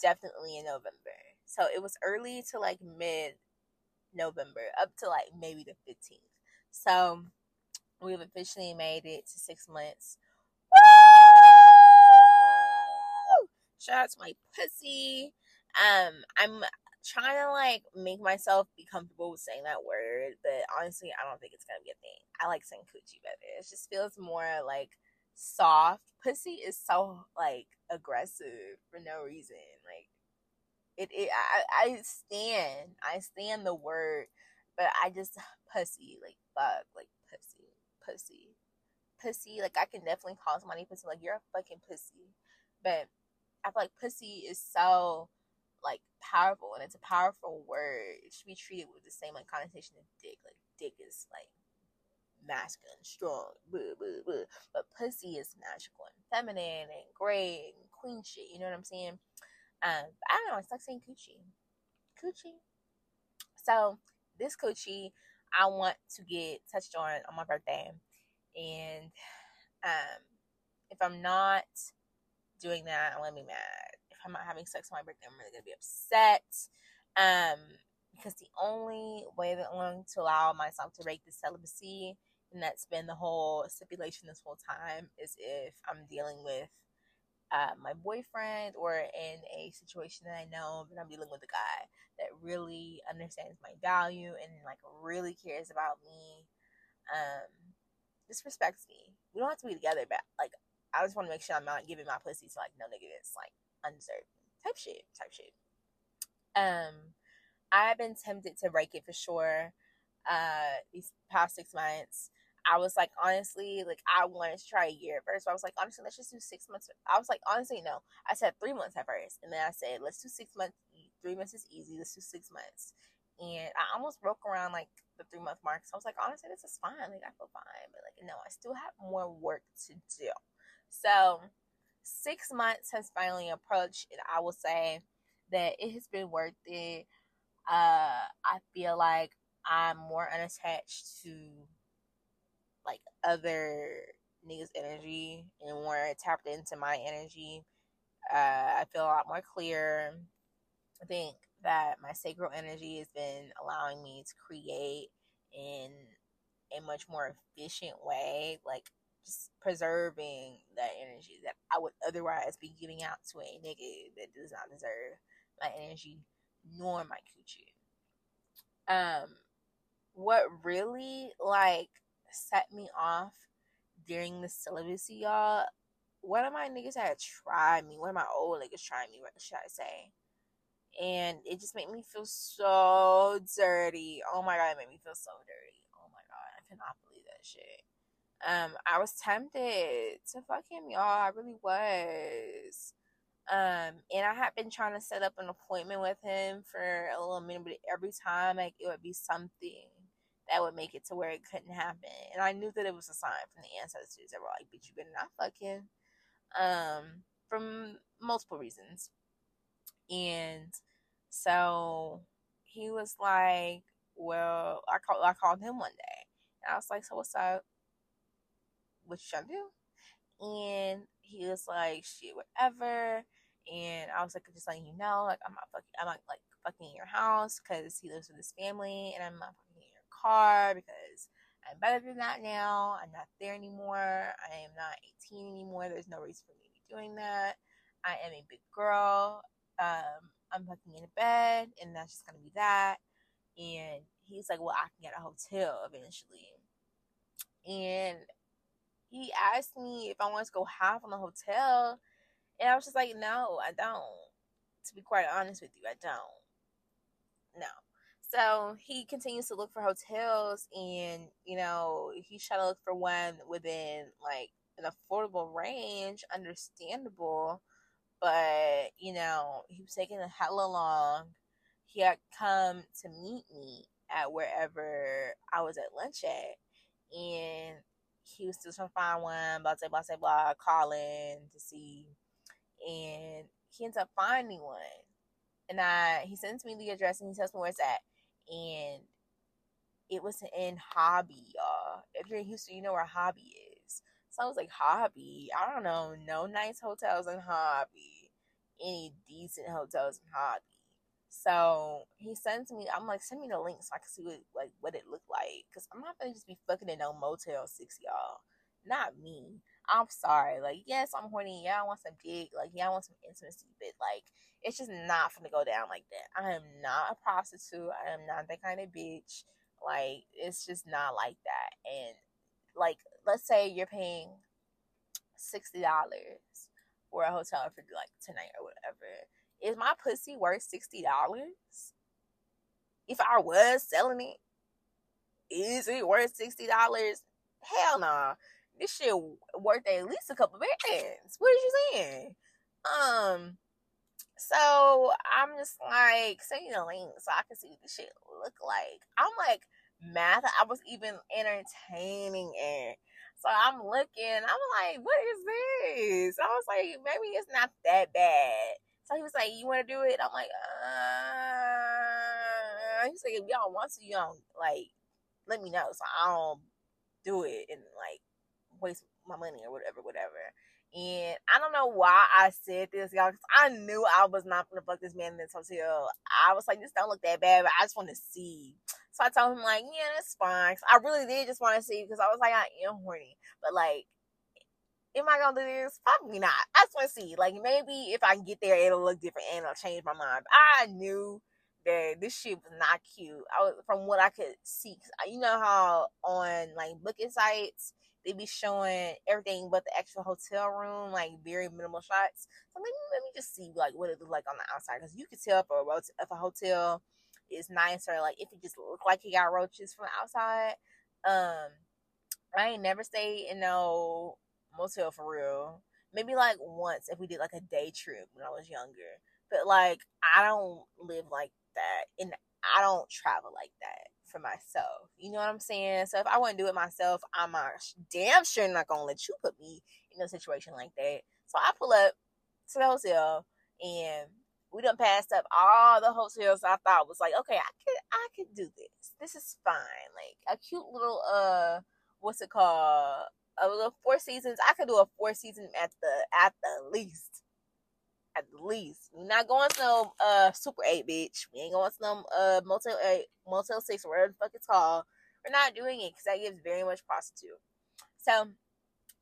definitely in November. So it was early to like mid November, up to like maybe the 15th. So we've officially made it to six months. Woo! Shout out to my pussy. Um, I'm trying to like make myself be comfortable with saying that word, but honestly, I don't think it's gonna be a thing. I like saying coochie better. It just feels more like soft. Pussy is so like aggressive for no reason. Like it, it I, I stand, I stand the word, but I just *sighs* pussy, like fuck, like pussy, pussy, pussy. Like I can definitely call somebody pussy, like you're a fucking pussy, but I feel like pussy is so like powerful and it's a powerful word. It should be treated with the same like connotation as dick. Like dick is like masculine, strong, but pussy is magical and feminine and great and queen shit. You know what I'm saying? Um, I don't know. It's like saying coochie, coochie. So this coochie, I want to get touched on on my birthday, and um, if I'm not doing that, I'm gonna be mad. If I'm not having sex on my birthday, I'm really gonna be upset. Um, because the only way that I'm going to allow myself to break the celibacy and that's been the whole stipulation this whole time is if I'm dealing with uh, my boyfriend or in a situation that I know that I'm dealing with a guy that really understands my value and like really cares about me, um, just respects me. We don't have to be together, but like I just want to make sure I'm not giving my pussy to like no nigga that's like undeserved type shit, type shit. Um, I've been tempted to break it for sure. Uh, these past six months, I was like, honestly, like I wanted to try a year first. So I was like, honestly, let's just do six months. I was like, honestly, no. I said three months at first, and then I said, let's do six months. Three months is easy. Let's do six months. And I almost broke around like the three month mark. So I was like, honestly, this is fine. Like I feel fine, but like no, I still have more work to do. So six months has finally approached, and I will say that it has been worth it. Uh, I feel like I'm more unattached to like other niggas' energy and more tapped into my energy. Uh, I feel a lot more clear. I think that my sacral energy has been allowing me to create in a much more efficient way, like just preserving that energy that I would otherwise be giving out to a nigga that does not deserve my energy nor my coochie. Um, what really like set me off during the celibacy, y'all. One of my niggas had tried me. One of my old niggas tried me, what should I say. And it just made me feel so dirty. Oh my god, it made me feel so dirty. Oh my god, I cannot believe that shit. Um, I was tempted to fuck him, y'all. I really was. Um, and I had been trying to set up an appointment with him for a little minute, but every time like it would be something that would make it to where it couldn't happen. And I knew that it was a sign from the ancestors that were like, bitch, you better not fucking. Um, from multiple reasons. And so he was like, Well, I called I called him one day. And I was like, So what's up? What trying to do? And he was like, shit, whatever. And I was like, just letting you know, like I'm not fucking I'm not like fucking in your house because he lives with his family and I'm not car because I'm better than that now. I'm not there anymore. I am not 18 anymore. There's no reason for me to be doing that. I am a big girl. Um, I'm fucking in a bed, and that's just gonna be that. And he's like, Well, I can get a hotel eventually. And he asked me if I wanted to go half on the hotel. And I was just like, no, I don't. To be quite honest with you, I don't. No. So he continues to look for hotels and, you know, he's trying to look for one within like an affordable range, understandable. But, you know, he was taking a hella long. He had come to meet me at wherever I was at lunch at. And he was still trying to find one, blah, blah, blah, blah, blah, calling to see. And he ends up finding one. And I he sends me the address and he tells me where it's at. And it was in Hobby, y'all. If you're in Houston, you know where Hobby is. So I was like, Hobby? I don't know. No nice hotels in Hobby. Any decent hotels in Hobby. So he sends me. I'm like, send me the link so I can see what like what it looked like. Cause I'm not gonna just be fucking in no Motel Six, y'all. Not me. I'm sorry. Like, yes, I'm horny. Yeah, I want some dick. Like, yeah, I want some intimacy. But like, it's just not gonna go down like that. I am not a prostitute. I am not that kind of bitch. Like, it's just not like that. And like, let's say you're paying sixty dollars for a hotel for like tonight or whatever is my pussy worth sixty dollars? If I was selling it, is it worth sixty dollars? Hell no. Nah. This shit worth at least a couple bands. What are you saying? Um, so I'm just like sending the link so I can see what the shit look like. I'm like math. I was even entertaining it. So I'm looking. I'm like, what is this? I was like, maybe it's not that bad. So he was like, "You want to do it?" I'm like, uh. He's like, "If y'all want to, y'all like let me know, so I don't do it and like waste my money or whatever, whatever." And I don't know why I said this, y'all, because I knew I was not gonna fuck this man in this hotel. I was like, this don't look that bad, but I just want to see. So I told him like, yeah, that's fine. I really did just want to see because I was like, I am horny, but like am I gonna do this? Probably not. I just want to see. Like maybe if I can get there, it'll look different and it'll change my mind. I knew that this shit was not cute. I was from what I could see. Uh, you know how on like booking sites they be showing everything but the actual hotel room, like very minimal shots. So maybe let me just see like what it look like on the outside because you can tell if a if a hotel is nice or like if it just look like he got roaches from the outside. Um, I ain't never stayed in no motel for real. Maybe like once if we did like a day trip when I was younger. But like I don't live like that and I don't travel like that for myself. You know what I'm saying? So if I to do it myself, I'm uh, damn sure not gonna let you put me in a situation like that. So I pull up to the hotel and we done passed up all the hotels I thought was like, okay, I could I could do this. This is fine. Like a cute little uh what's it called? a little four seasons. I could do a four season at the at the least. At least. We're not going to no uh super eight bitch. We ain't going to no uh motel eight motel six or whatever the fuck it's called. We're not doing it because that gives very much prostitute. So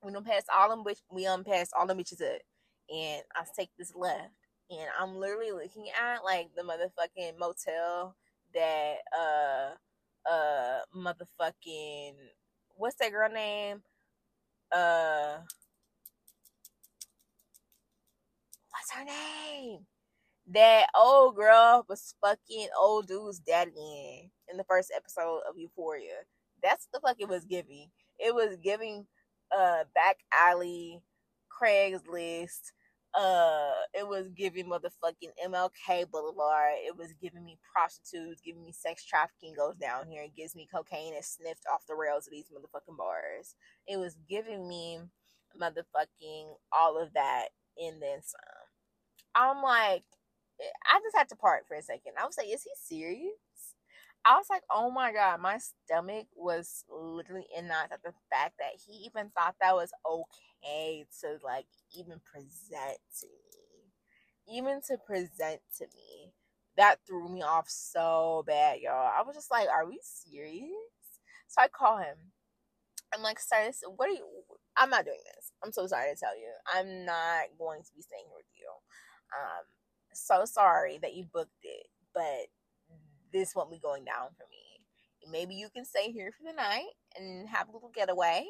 we don't pass all them bitch we um pass all them bitches up. And I take this left. And I'm literally looking at like the motherfucking motel that uh uh motherfucking what's that girl name? uh what's her name? That old girl was fucking old dude's daddy in in the first episode of Euphoria. That's the fuck it was giving. It was giving uh back alley, Craigslist, uh it was giving motherfucking MLK Boulevard. It was giving me prostitutes, giving me sex trafficking goes down here. and gives me cocaine and sniffed off the rails of these motherfucking bars. It was giving me motherfucking all of that and then some. I'm like, I just had to part for a second. I was like, is he serious? I was like, oh my god, my stomach was literally in knots at the fact that he even thought that was okay to like even present to me. Even to present to me. That threw me off so bad, y'all. I was just like, are we serious? So I call him. I'm like, sorry, what are you? I'm not doing this. I'm so sorry to tell you. I'm not going to be staying with you. Um, so sorry that you booked it, but this won't be going down for me. Maybe you can stay here for the night and have a little getaway,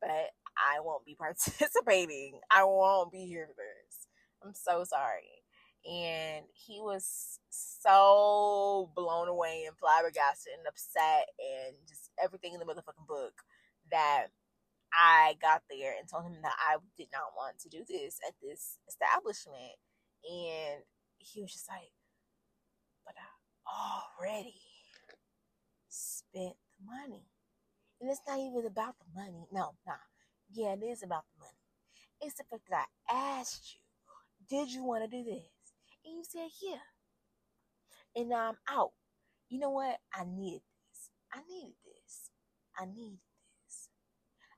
but I won't be *laughs* participating. I won't be here for this. I'm so sorry. And he was so blown away and flabbergasted and upset and just everything in the motherfucking book that I got there and told him that I did not want to do this at this establishment. And he was just like, but I already spent the money. And it's not even about the money. No, nah. Yeah, it is about the money. It's the fact that I asked you, did you want to do this? And you said, yeah. And now I'm out. You know what? I needed this. I needed this. I needed this.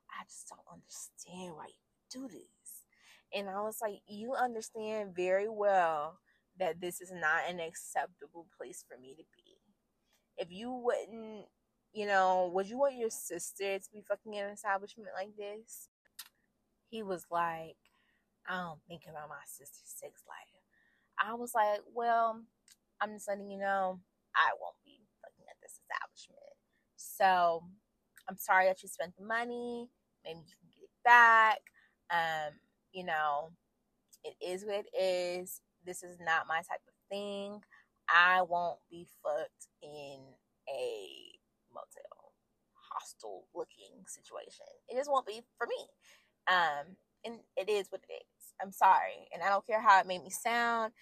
I just don't understand why you do this. And I was like, you understand very well that this is not an acceptable place for me to be. If you wouldn't, you know, would you want your sister to be fucking in an establishment like this? He was like, I don't think about my sister's sex life. I was like, well, I'm just letting you know I won't be fucking at this establishment. So I'm sorry that you spent the money. Maybe you can get it back. Um, you know, it is what it is. This is not my type of thing. I won't be fucked in a motel, hostile looking situation. It just won't be for me. Um, and it is what it is. I'm sorry, and I don't care how it made me sound.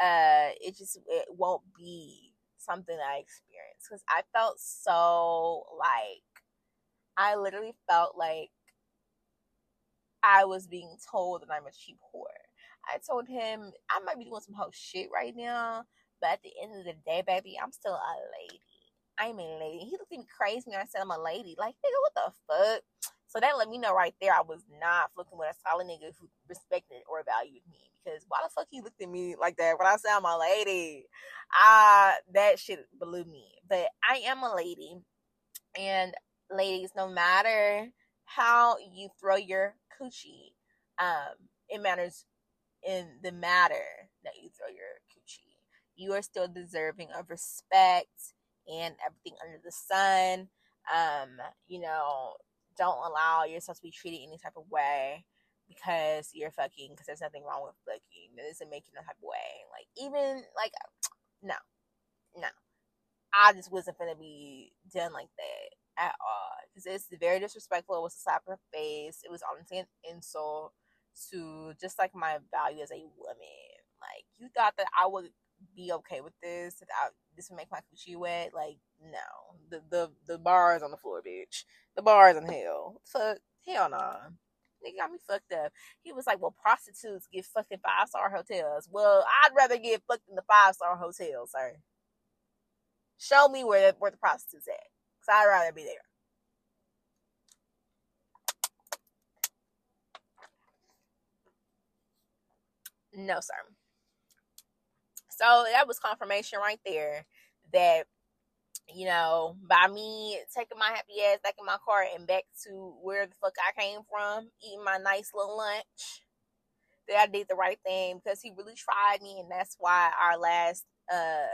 Uh, it just it won't be something I experienced because I felt so like I literally felt like I was being told that I'm a cheap whore. I told him I might be doing some whole shit right now, but at the end of the day, baby, I'm still a lady. I'm a lady. He looked at me crazy when I said I'm a lady. Like, nigga, what the fuck? So that let me know right there I was not fucking with a solid nigga who respected or valued me. Because why the fuck he looked at me like that when I said I'm a lady? Ah, that shit blew me. But I am a lady. And ladies, no matter how you throw your coochie, um, it matters in the matter that you throw your coochie. You are still deserving of respect and everything under the sun. Um, you know, don't allow yourself to be treated any type of way because you're fucking because there's nothing wrong with fucking. That doesn't make you no type of way. Like even like *tsk* no. No. I just wasn't gonna be done like that at all. Because it's very disrespectful. It was a slap in the face. It was honestly an insult to just like my value as a woman. Like you thought that I would be okay with this, that this would make my coochie wet. Like no, the the the bar is on the floor, bitch. The bar is in hell. Fuck, hell no. Nah. Nigga got me fucked up. He was like, "Well, prostitutes get fucked in five star hotels." Well, I'd rather get fucked in the five star hotel, sir. Show me where the, where the prostitutes at, cause I'd rather be there. No, sir. So that was confirmation right there that, you know, by me taking my happy ass back in my car and back to where the fuck I came from, eating my nice little lunch, that I did the right thing because he really tried me, and that's why our last uh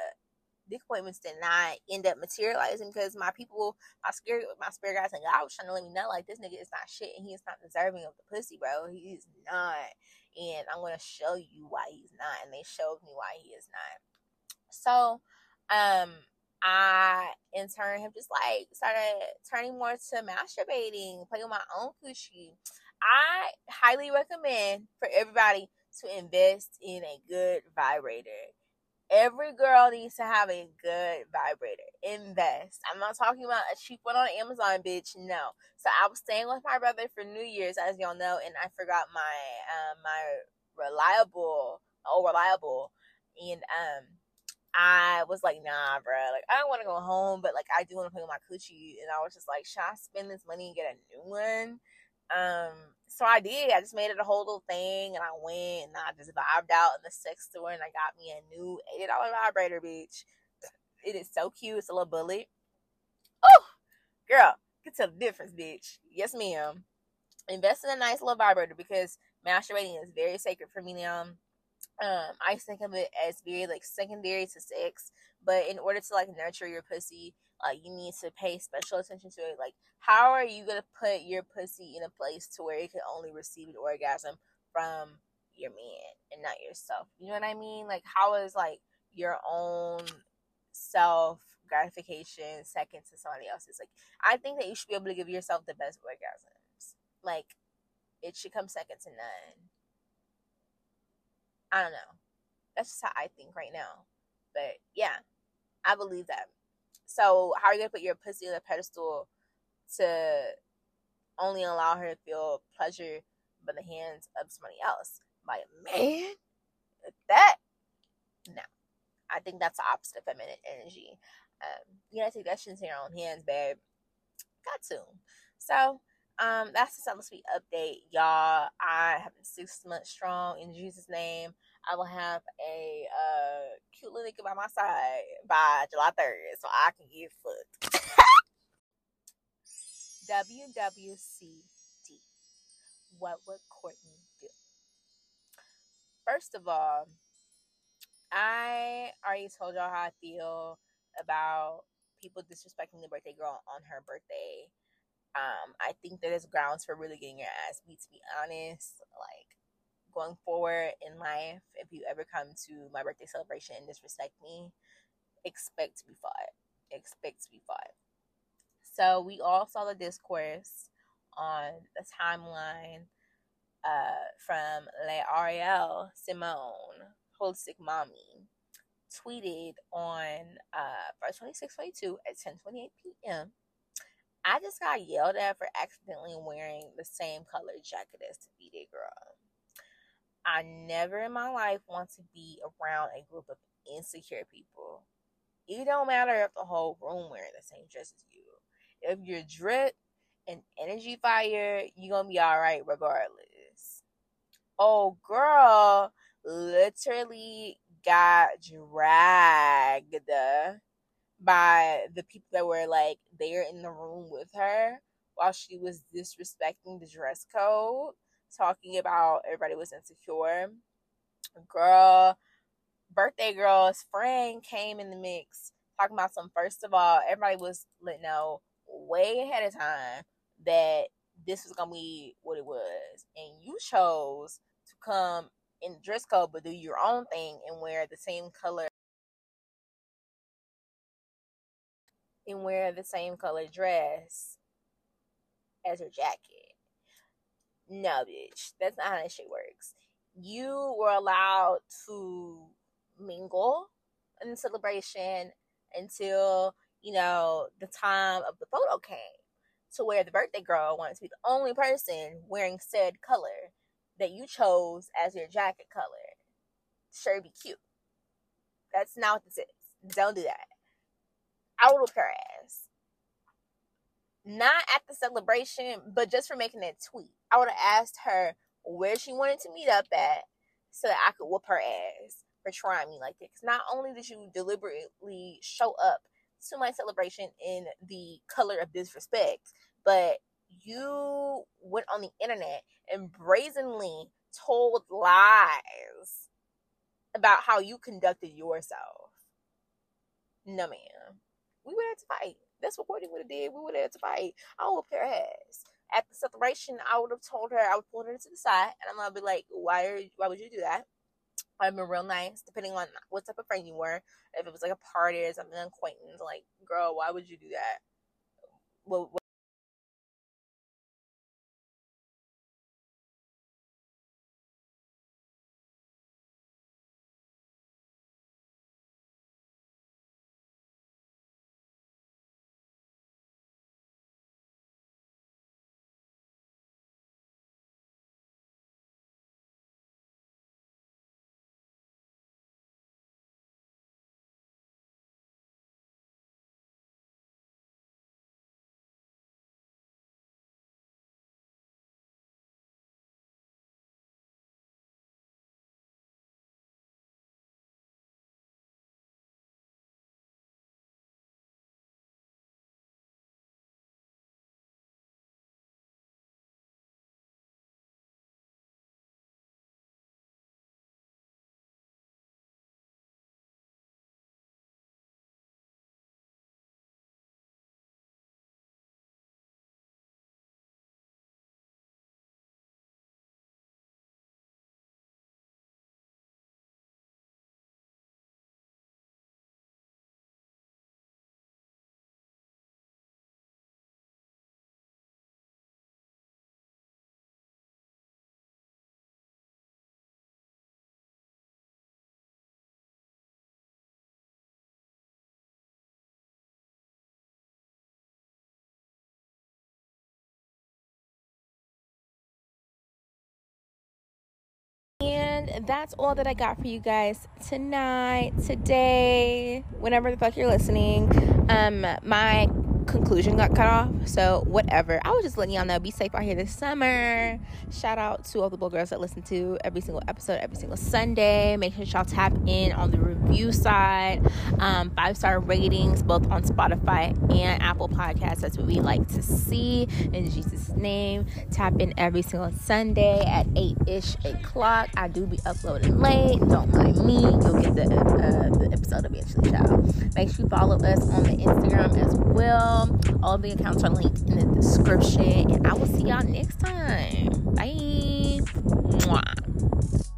appointments did not end up materializing because my people, my spirit, my spirit guys and God was trying to let me know like this nigga is not shit and he is not deserving of the pussy, bro. He is not and I'm gonna show you why he's not. And they showed me why he is not. So, um, I in turn have just like started turning more to masturbating, playing with my own coochie. I highly recommend for everybody to invest in a good vibrator. Every girl needs to have a good vibrator. Invest. I'm not talking about a cheap one on Amazon, bitch. No. So I was staying with my brother for New Year's, as y'all know, and I forgot my um my reliable, oh reliable, and um I was like, nah, bro. Like, I don't want to go home, but like, I do want to play with my coochie. And I was just like, should I spend this money and get a new one? Um, so I did. I just made it a whole little thing, and I went and I just vibed out in the sex store, and I got me a new eighty dollar vibrator, bitch. It is so cute. It's a little bullet. Oh, girl, can tell the difference, bitch. Yes, ma'am. Invest in a nice little vibrator because masturbating is very sacred for me now. Um, I think of it as very like secondary to sex, but in order to like nurture your pussy, like you need to pay special attention to it. Like, how are you gonna put your pussy in a place to where it can only receive an orgasm from your man and not yourself. You know what I mean? Like how is like your own self gratification second to somebody else's? Like I think that you should be able to give yourself the best orgasms. Like it should come second to none. I don't know. That's just how I think right now. But yeah, I believe that. So how are you gonna put your pussy on a pedestal to only allow her to feel pleasure by the hands of somebody else? By a man? That no. I think that's the opposite of feminine energy. Um, you gotta take that shit into your own hands, babe. Got to. So um, that's the Summer Sweet update, y'all. I have been six months strong in Jesus' name. I will have a uh, cute little nigga by my side by July 3rd so I can get fucked. WWCD. What would Courtney do? First of all, I already told y'all how I feel about people disrespecting the birthday girl on her birthday. Um, I think that there's grounds for really getting your ass beat, to be honest. Like, going forward in life, if you ever come to my birthday celebration and disrespect me, expect to be fought. Expect to be fought. So we all saw the discourse on the timeline uh, from Le Ariel Simone, Holistic Mommy, tweeted on uh, 2622 at 10:28 p.m. I just got yelled at for accidentally wearing the same color jacket as B-Day girl. I never in my life want to be around a group of insecure people. It don't matter if the whole room wearing the same dress as you. If you're drip and energy fire, you're gonna be alright regardless. Oh girl literally got dragged by the people that were like there in the room with her while she was disrespecting the dress code talking about everybody was insecure. Girl, birthday girl's friend came in the mix talking about some. First of all, everybody was let know way ahead of time that this was gonna be what it was, and you chose to come in dress code but do your own thing and wear the same color and wear the same color dress as your jacket no, bitch. That's not how that shit works. You were allowed to mingle in celebration until, you know, the time of the photo came to where the birthday girl wanted to be the only person wearing said color that you chose as your jacket color. Sure be cute. That's not what this is. Don't do that. I would whoop her ass not at the celebration, but just for making that tweet. I would have asked her where she wanted to meet up at so that I could whoop her ass for trying me like. Because not only did you deliberately show up to my celebration in the color of disrespect, but you went on the internet and brazenly told lies about how you conducted yourself. No, ma'am. We would have to fight. That's what Courtney would have did. We would have had to fight. I would have her ass. At the separation, I would have told her, I would pull her to the side, and I'm gonna be like, "Why are? Why would you do that?" I've been real nice, depending on what type of friend you were. If it was like a party or something, acquaintance, like, girl, why would you do that? That's all that I got for you guys tonight, today, whenever the fuck you're listening. Um, my conclusion got cut off. So whatever. I was just letting y'all know. Be safe out here this summer. Shout out to all the little girls that listen to every single episode every single Sunday. Make sure y'all tap in on the review side. Um, five star ratings both on Spotify and Apple Podcasts. That's what we like to see. In Jesus' name. Tap in every single Sunday at 8 ish o'clock. I do be uploading late. Don't mind me. You'll get the, uh, the episode eventually, child. Make sure you follow us on the Instagram as well. Um, all the accounts are linked in the description. And I will see y'all next time. Bye. Mwah.